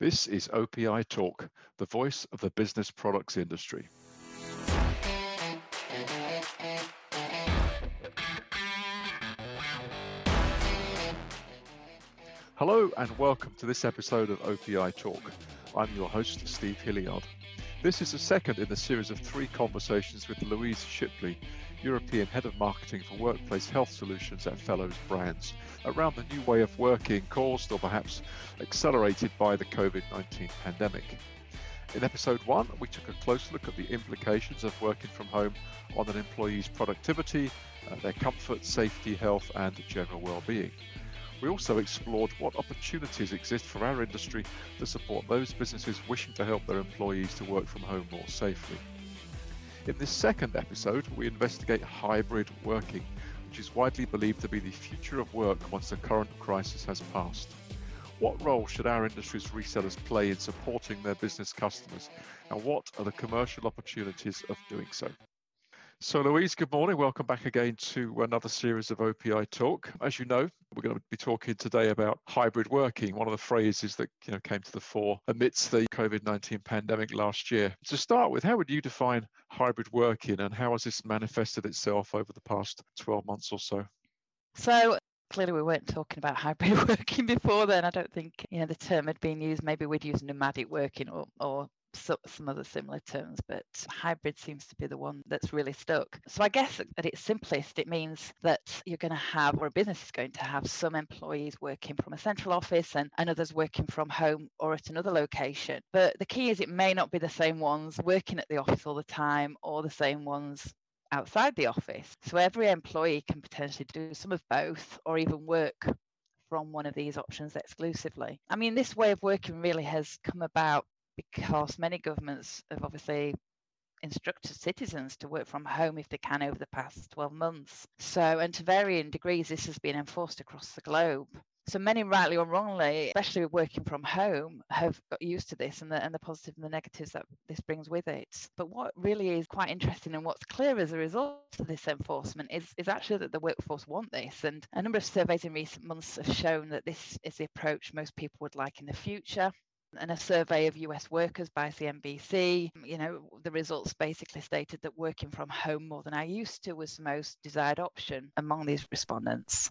This is OPI Talk, the voice of the business products industry. Hello and welcome to this episode of OPI Talk. I'm your host, Steve Hilliard. This is the second in the series of three conversations with Louise Shipley, European Head of Marketing for Workplace Health Solutions at Fellowes Brands, around the new way of working caused or perhaps accelerated by the COVID 19 pandemic. In episode one, we took a close look at the implications of working from home on an employee's productivity, uh, their comfort, safety, health, and general well-being. We also explored what opportunities exist for our industry to support those businesses wishing to help their employees to work from home more safely. In this second episode, we investigate hybrid working, which is widely believed to be the future of work once the current crisis has passed. What role should our industry's resellers play in supporting their business customers, and what are the commercial opportunities of doing so? So, Louise, good morning. Welcome back again to another series of OPI Talk. As you know, we're going to be talking today about hybrid working, one of the phrases that you know came to the fore amidst the COVID-19 pandemic last year. To start with, how would you define hybrid working and how has this manifested itself over the past 12 months or so? So clearly we weren't talking about hybrid working before then. I don't think you know the term had been used. Maybe we'd use nomadic working or, or so, some other similar terms, but hybrid seems to be the one that's really stuck. So I guess at its simplest, it means that you're going to have, or a business is going to have, some employees working from a central office and, and others working from home or at another location. But the key is it may not be the same ones working at the office all the time or the same ones outside the office. So every employee can potentially do some of both or even work from one of these options exclusively. I mean, this way of working really has come about because many governments have obviously instructed citizens to work from home if they can over the past 12 months. So, and to varying degrees, this has been enforced across the globe. So many, rightly or wrongly, especially working from home, have got used to this and the, and the positive and the negatives that this brings with it. But what really is quite interesting and what's clear as a result of this enforcement is, is actually that the workforce want this. And a number of surveys in recent months have shown that this is the approach most people would like in the future and a survey of US workers by CNBC, mm, you know, the results basically stated that working from home more than I used to was the most desired option among these respondents.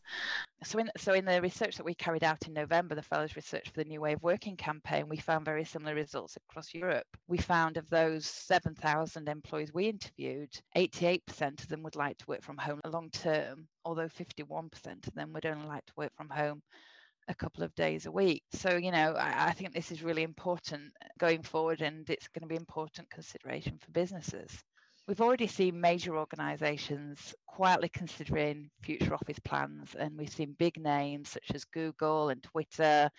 So in, so in the research that we carried out in November, the Fellowes Research for the New Way of Working campaign, we found very similar results across Europe. We found of those 7,000 employees we interviewed, 88% of them would like to work from home long term, although 51% of them would only like to work from home a couple of days a week. So, you know, I, I, think this is really important uh, going forward and it's going to be important consideration for businesses. We've already seen major organizations quietly considering future office plans, and we've seen big names such as Google and Twitter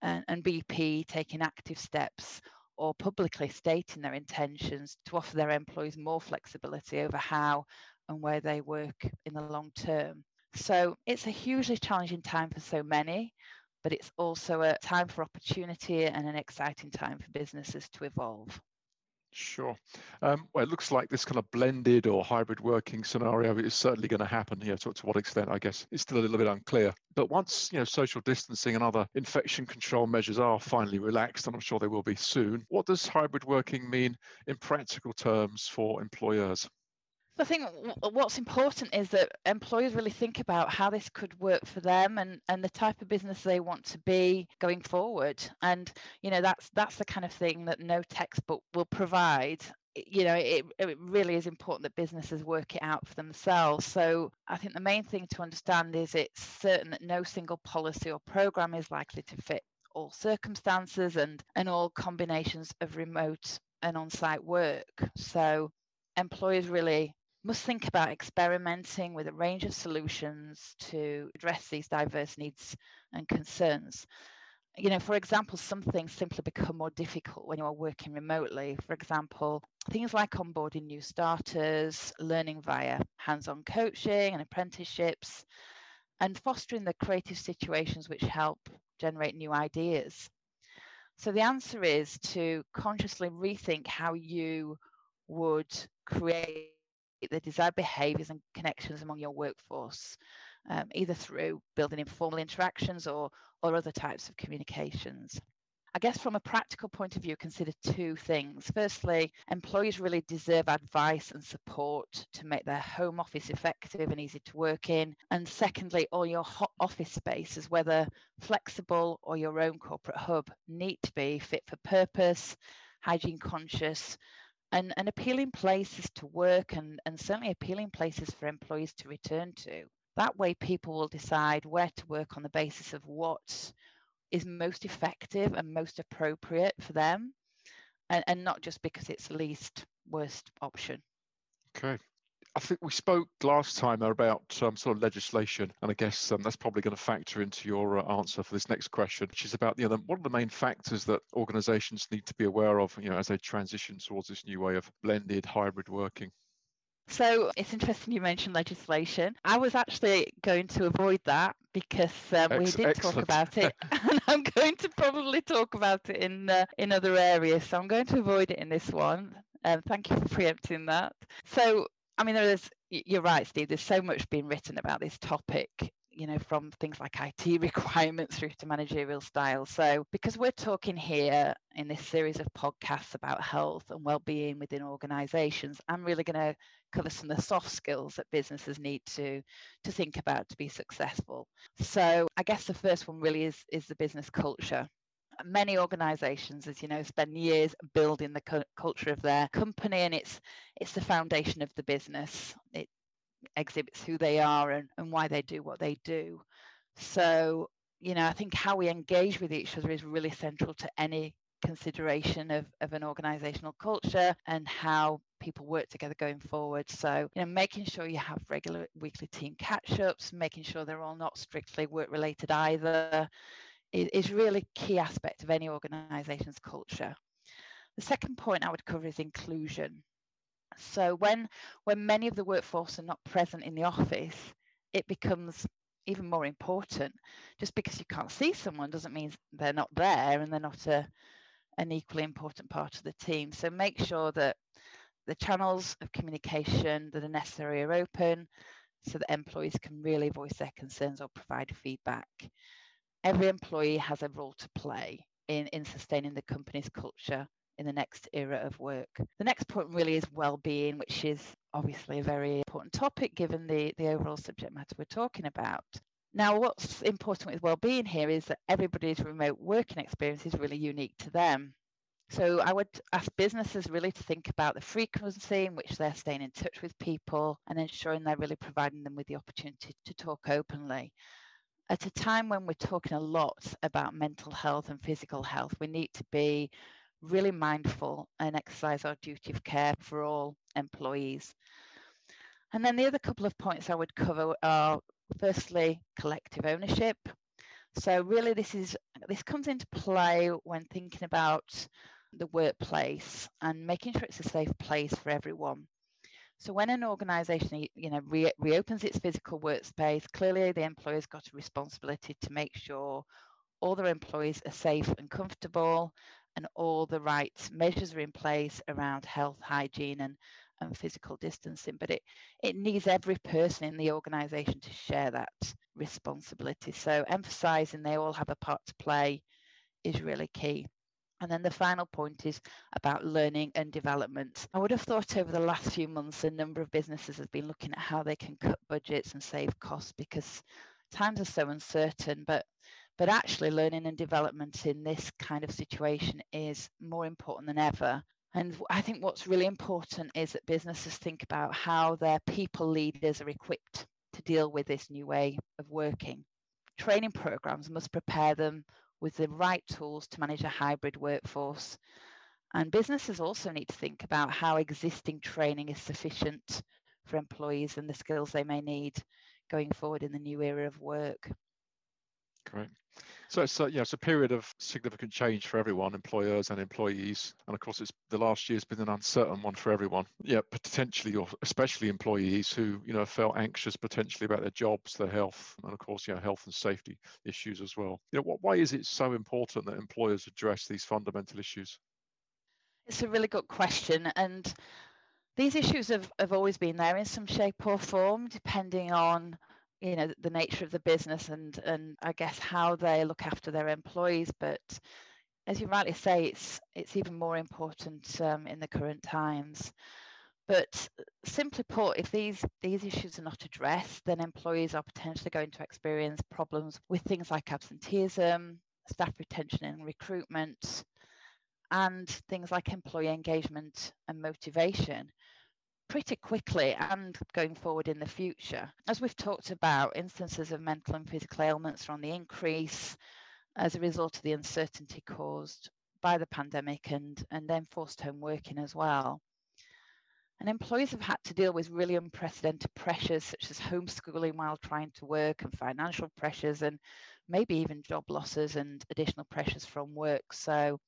and, and BP taking active steps or publicly stating their intentions to offer their employees more flexibility over how and where they work in the long term. So it's a hugely challenging time for so many, but it's also a time for opportunity and an exciting time for businesses to evolve. Sure. Um, well, it looks like this kind of blended or hybrid working scenario is certainly going to happen here. To, to what extent, I guess, it's still a little bit unclear. But once you know social distancing and other infection control measures are finally relaxed, and I'm sure they will be soon, what does hybrid working mean in practical terms for employers? I think what's important is that employers really think about how this could work for them and, and the type of business they want to be going forward. And you know that's that's the kind of thing that no textbook will provide. You know, it, it really is important that businesses work it out for themselves. So I think the main thing to understand is it's certain that no single policy or program is likely to fit all circumstances and, and all combinations of remote and on-site work. So employers really must think about experimenting with a range of solutions to address these diverse needs and concerns. You know, for example, some things simply become more difficult when you are working remotely. For example, things like onboarding new starters, learning via hands on coaching and apprenticeships, and fostering the creative situations which help generate new ideas. So, the answer is to consciously rethink how you would create the desired behaviors and connections among your workforce, um, either through building informal interactions or, or other types of communications. I guess from a practical point of view, consider two things. Firstly, employees really deserve advice and support to make their home office effective and easy to work in. And secondly, all your office spaces, whether flexible or your own corporate hub, need to be fit for purpose, hygiene conscious, and, appealing places to work and, and certainly appealing places for employees to return to. That way, people will decide where to work on the basis of what is most effective and most appropriate for them, and, and not just because it's the least worst option. Okay. I think we spoke last time about um, sort of legislation, and I guess um, that's probably going to factor into your uh, answer for this next question, which is about you know what are the main factors that organisations need to be aware of, you know, as they transition towards this new way of blended hybrid working. So it's interesting you mentioned legislation. I was actually going to avoid that because um, we did excellent. talk about it, and I'm going to probably talk about it in uh, in other areas. So I'm going to avoid it in this one. Um, thank you for preempting that. So I mean, there's you're right, Steve. There's so much being written about this topic, you know, from things like IT requirements through to managerial style. So, because we're talking here in this series of podcasts about health and well-being within organizations, I'm really going to cover some of the soft skills that businesses need to to think about to be successful. So, I guess the first one really is is the business culture many organizations as you know spend years building the cu- culture of their company and it's it's the foundation of the business. It exhibits who they are and, and why they do what they do. So you know i think how we engage with each other is really central to any consideration of, of an organizational culture and how people work together going forward. So you know making sure you have regular weekly team catch-ups making sure they're all not strictly work related either is, really a key aspect of any organization's culture. The second point I would cover is inclusion. So when when many of the workforce are not present in the office, it becomes even more important. Just because you can't see someone doesn't mean they're not there and they're not a, an equally important part of the team. So make sure that the channels of communication that are necessary are open so that employees can really voice their concerns or provide feedback every employee has a role to play in, in sustaining the company's culture in the next era of work. The next point really is well-being, which is obviously a very important topic given the, the overall subject matter we're talking about. Now, what's important with well-being here is that everybody's remote working experience is really unique to them. So I would ask businesses really to think about the frequency in which they're staying in touch with people and ensuring they're really providing them with the opportunity to talk openly at a time when we're talking a lot about mental health and physical health, we need to be really mindful and exercise our duty of care for all employees. And then the other couple of points I would cover are firstly collective ownership. So really this is this comes into play when thinking about the workplace and making sure it's a safe place for everyone. So when an organization, you know, re- reopens its physical workspace, clearly the employer's got a responsibility to make sure all their employees are safe and comfortable and all the right measures are in place around health, hygiene and, and physical distancing. But it, it needs every person in the organization to share that responsibility. So emphasizing they all have a part to play is really key. And then the final point is about learning and development. I would have thought over the last few months, a number of businesses have been looking at how they can cut budgets and save costs because times are so uncertain. But but actually, learning and development in this kind of situation is more important than ever. And I think what's really important is that businesses think about how their people leaders are equipped to deal with this new way of working. Training programs must prepare them with the right tools to manage a hybrid workforce. And businesses also need to think about how existing training is sufficient for employees and the skills they may need going forward in the new era of work. Great. So it's a, yeah, it's a period of significant change for everyone, employers and employees, and of course, it's the last year's been an uncertain one for everyone. Yeah, potentially, or especially employees who you know felt anxious potentially about their jobs, their health, and of course, you know, health and safety issues as well. You know, why is it so important that employers address these fundamental issues? It's a really good question, and these issues have, have always been there in some shape or form, depending on you know the nature of the business and and I guess how they look after their employees but as you rightly say, it's it's even more important um, in the current times. But simply put, if these these issues are not addressed, then employees are potentially going to experience problems with things like absenteeism, staff retention and recruitment, and things like employee engagement and motivation pretty quickly and going forward in the future. As we've talked about, instances of mental and physical ailments are on the increase as a result of the uncertainty caused by the pandemic and, and then forced home working as well. And employees have had to deal with really unprecedented pressures such as homeschooling while trying to work and financial pressures and maybe even job losses and additional pressures from work. So,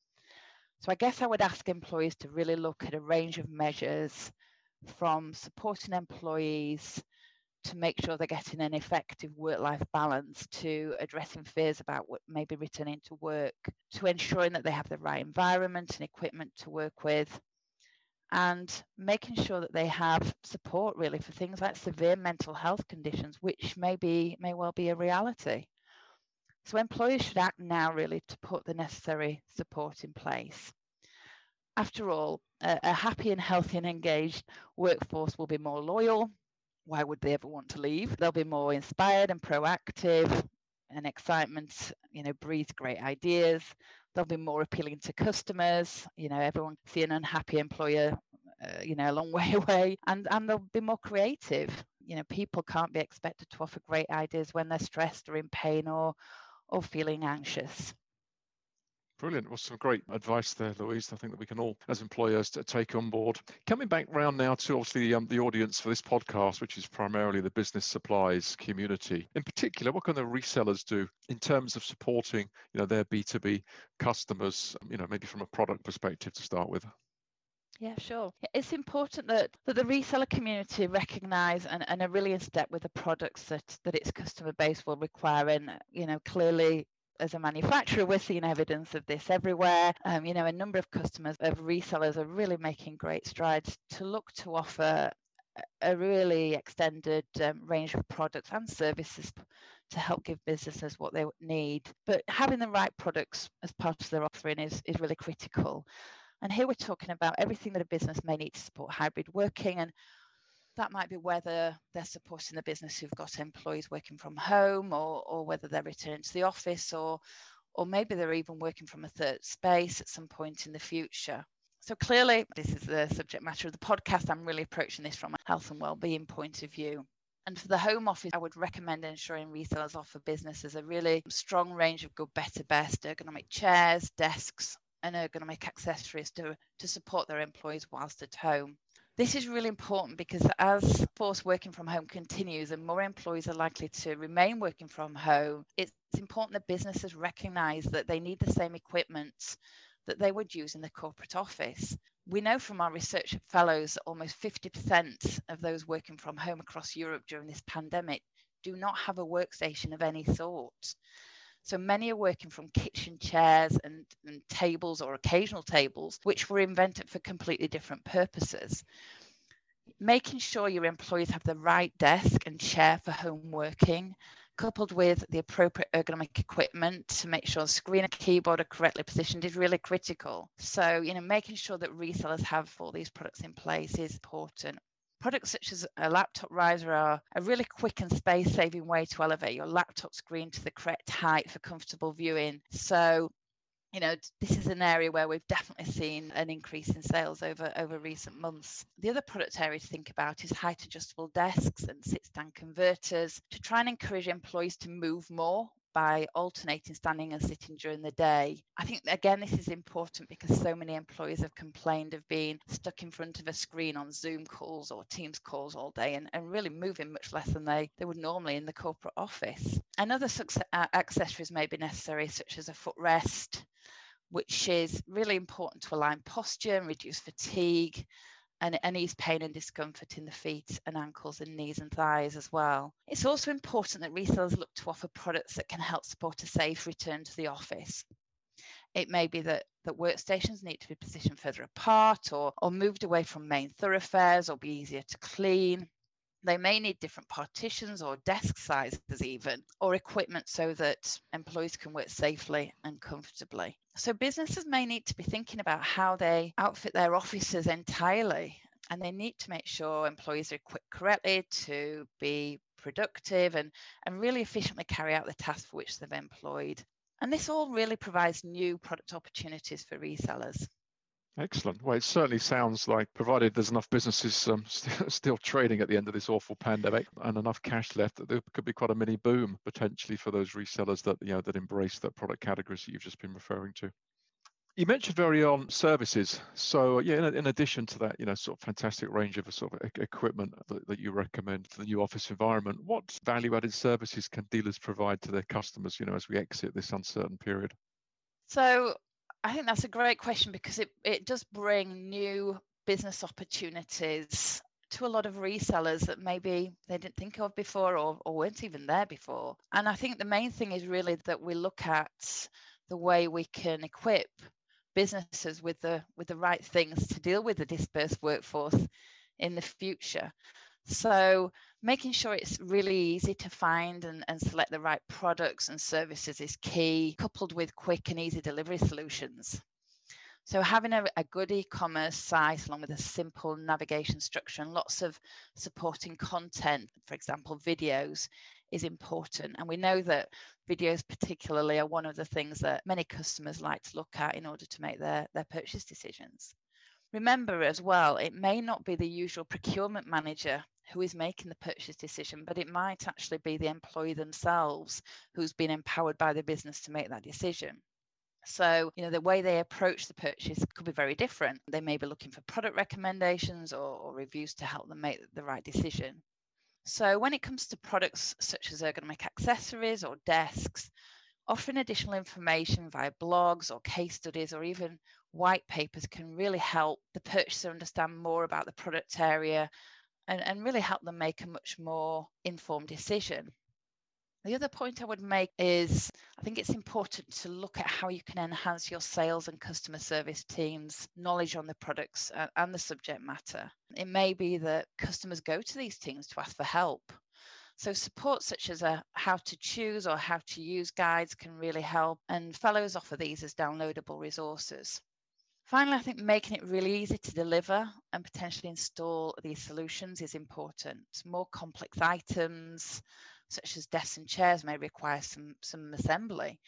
so I guess I would ask employees to really look at a range of measures from supporting employees to make sure they're getting an effective work-life balance to addressing fears about what maybe returning to work to ensuring that they have the right environment and equipment to work with and making sure that they have support really for things like severe mental health conditions which may be may well be a reality. So employers should act now really to put the necessary support in place after all, a, a happy and healthy and engaged workforce will be more loyal. Why would they ever want to leave? They'll be more inspired and proactive, and excitement, you know, breathes great ideas. They'll be more appealing to customers. You know, everyone can see an unhappy employer, uh, you know, a long way away, and and they'll be more creative. You know, people can't be expected to offer great ideas when they're stressed or in pain or or feeling anxious. Brilliant. Well, some great advice there, Louise. I think that we can all, as employers, take on board. Coming back round now to obviously um, the audience for this podcast, which is primarily the business supplies community. In particular, what can the resellers do in terms of supporting, you know, their B2B customers, you know, maybe from a product perspective to start with? Yeah, sure. It's important that, that the reseller community recognise and, and are really in step with the products that, that its customer base will require. And, you know, clearly as a manufacturer, we're seeing evidence of this everywhere. Um, you know, a number of customers, of resellers, are really making great strides to look to offer a really extended um, range of products and services to help give businesses what they need. But having the right products as part of their offering is, is really critical. And here we're talking about everything that a business may need to support hybrid working and that might be whether they're supporting the business who've got employees working from home or, or whether they're returning to the office or, or maybe they're even working from a third space at some point in the future. So clearly, this is the subject matter of the podcast. I'm really approaching this from a health and well-being point of view. And for the home office, I would recommend ensuring resellers offer businesses a really strong range of good, better, best ergonomic chairs, desks, and ergonomic accessories to, to support their employees whilst at home. This is really important because as forced working from home continues and more employees are likely to remain working from home, it's important that businesses recognize that they need the same equipment that they would use in the corporate office. We know from our research Fellowes that almost 50% of those working from home across Europe during this pandemic do not have a workstation of any sort. So many are working from kitchen chairs and, and tables or occasional tables, which were invented for completely different purposes making sure your employees have the right desk and chair for home working, coupled with the appropriate ergonomic equipment to make sure the screen and keyboard are correctly positioned is really critical. So, you know, making sure that resellers have all these products in place is important. Products such as a laptop riser are a really quick and space saving way to elevate your laptop screen to the correct height for comfortable viewing. So, you know, this is an area where we've definitely seen an increase in sales over, over recent months. The other product area to think about is height adjustable desks and sit stand converters to try and encourage employees to move more by alternating standing and sitting during the day. I think, again, this is important because so many employees have complained of being stuck in front of a screen on Zoom calls or Teams calls all day and, and really moving much less than they, they would normally in the corporate office. And other success, uh, accessories may be necessary, such as a footrest, which is really important to align posture and reduce fatigue and, ease pain and discomfort in the feet and ankles and knees and thighs as well. It's also important that resellers look to offer products that can help support a safe return to the office. It may be that, that workstations need to be positioned further apart or, or moved away from main thoroughfares or be easier to clean. They may need different partitions or desk sizes, even, or equipment so that employees can work safely and comfortably. So, businesses may need to be thinking about how they outfit their offices entirely, and they need to make sure employees are equipped correctly to be productive and, and really efficiently carry out the tasks for which they've employed. And this all really provides new product opportunities for resellers. Excellent. Well, it certainly sounds like, provided there's enough businesses um, st- still trading at the end of this awful pandemic and enough cash left, that there could be quite a mini boom potentially for those resellers that you know that embrace that product categories that you've just been referring to. You mentioned very on services. So yeah, in, in, addition to that, you know, sort of fantastic range of sort of equipment that, that you recommend for the new office environment, what value-added services can dealers provide to their customers, you know, as we exit this uncertain period? So I think that's a great question because it, it does bring new business opportunities to a lot of resellers that maybe they didn't think of before or, or weren't even there before. And I think the main thing is really that we look at the way we can equip businesses with the with the right things to deal with the dispersed workforce in the future. So making sure it's really easy to find and, and select the right products and services is key, coupled with quick and easy delivery solutions. So having a, a good e-commerce site along with a simple navigation structure and lots of supporting content, for example, videos, is important. And we know that videos particularly are one of the things that many customers like to look at in order to make their, their purchase decisions. Remember as well, it may not be the usual procurement manager who is making the purchase decision, but it might actually be the employee themselves who's been empowered by the business to make that decision. So, you know, the way they approach the purchase could be very different. They may be looking for product recommendations or, or reviews to help them make the right decision. So, when it comes to products such as ergonomic accessories or desks, offering additional information via blogs or case studies or even white papers can really help the purchaser understand more about the product area and, and really help them make a much more informed decision. The other point I would make is I think it's important to look at how you can enhance your sales and customer service teams' knowledge on the products uh, and the subject matter. It may be that customers go to these teams to ask for help. So, support such as a how to choose or how to use guides can really help, and Fellowes offer these as downloadable resources. Finally, I think making it really easy to deliver and potentially install these solutions is important. More complex items, such as desks and chairs, may require some, some assembly.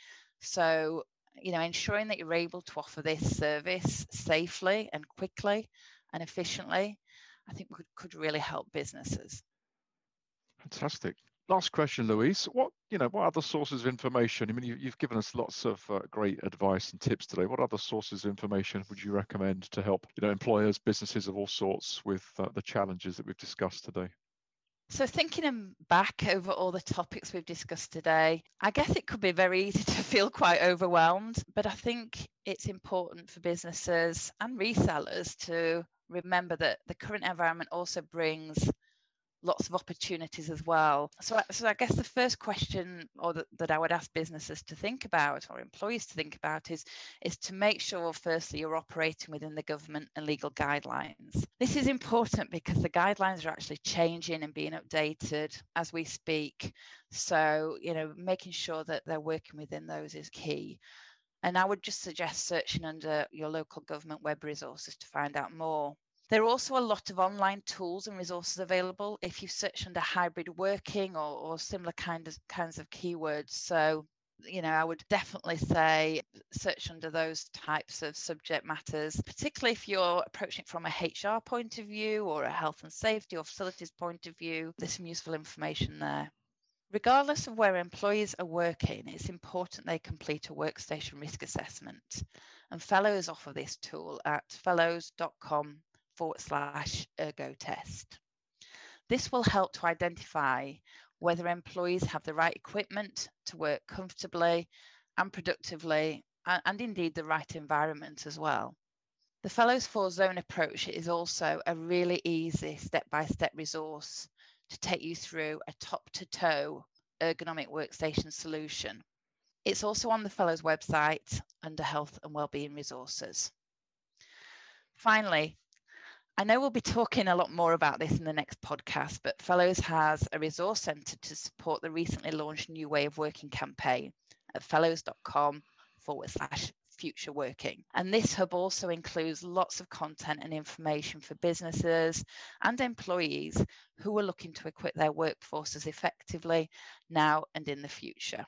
So, you know, ensuring that you're able to offer this service safely and quickly and efficiently, I think could, could really help businesses. Fantastic last question, Louise. What you know, what other sources of information? I mean, you, have given us lots of uh, great advice and tips today. What other sources of information would you recommend to help you know employers, businesses of all sorts with uh, the challenges that we've discussed today? So, thinking back over all the topics we've discussed today, I guess it could be very easy to feel quite overwhelmed, but I think it's important for businesses and resellers to remember that the current environment also brings lots of opportunities as well. So, so I guess the first question or the, that I would ask businesses to think about or employees to think about is, is to make sure, firstly, you're operating within the government and legal guidelines. This is important because the guidelines are actually changing and being updated as we speak. So, you know, making sure that they're working within those is key. And I would just suggest searching under your local government web resources to find out more. There are also a lot of online tools and resources available if you search under hybrid working or, or similar kind of, kinds of keywords. So you know, I would definitely say search under those types of subject matters, particularly if you're approaching it from a HR point of view or a health and safety or facilities point of view. There's some useful information there. Regardless of where employees are working, it's important they complete a workstation risk assessment. And Fellowes offer this tool at fellowes.com forward slash ergo test. This will help to identify whether employees have the right equipment to work comfortably and productively, and, and indeed the right environment as well. The Fellowes Four Zone approach is also a really easy step by step resource to take you through a top to toe ergonomic workstation solution. It's also on the Fellowes website under Health and Wellbeing Resources. Finally, I know we'll be talking a lot more about this in the next podcast, but Fellowes has a resource centre to support the recently launched New Way of Working campaign at fellowes.com forward slash future working. And this hub also includes lots of content and information for businesses and employees who are looking to equip their workforces effectively now and in the future.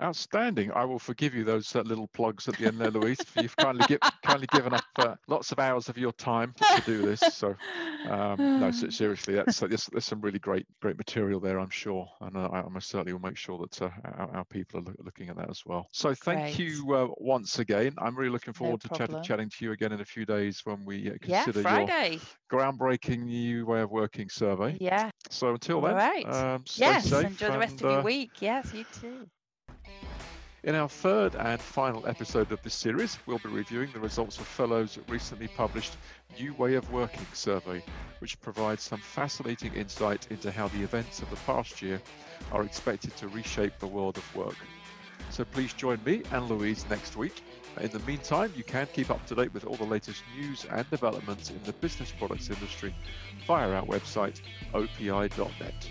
Outstanding. I will forgive you those uh, little plugs at the end there, Louise. You've kindly, give, kindly given up uh, lots of hours of your time to do this. So, um, no, seriously, that's, uh, there's, there's, some really great great material there, I'm sure. And uh, I, I certainly will make sure that uh, our, our, people are lo- looking at that as well. So, thank great. you uh, once again. I'm really looking forward no to chat- chatting to you again in a few days when we consider yeah, your groundbreaking new way of working survey. Yeah. So, until then, All right. Um, yes, enjoy the rest of your week. Yes, you too. In our third and final episode of this series, we'll be reviewing the results of Fellowes' recently published New Way of Working survey, which provides some fascinating insight into how the events of the past year are expected to reshape the world of work. So please join me and Louise next week. In the meantime, you can keep up to date with all the latest news and developments in the business products industry via our website, opi.net.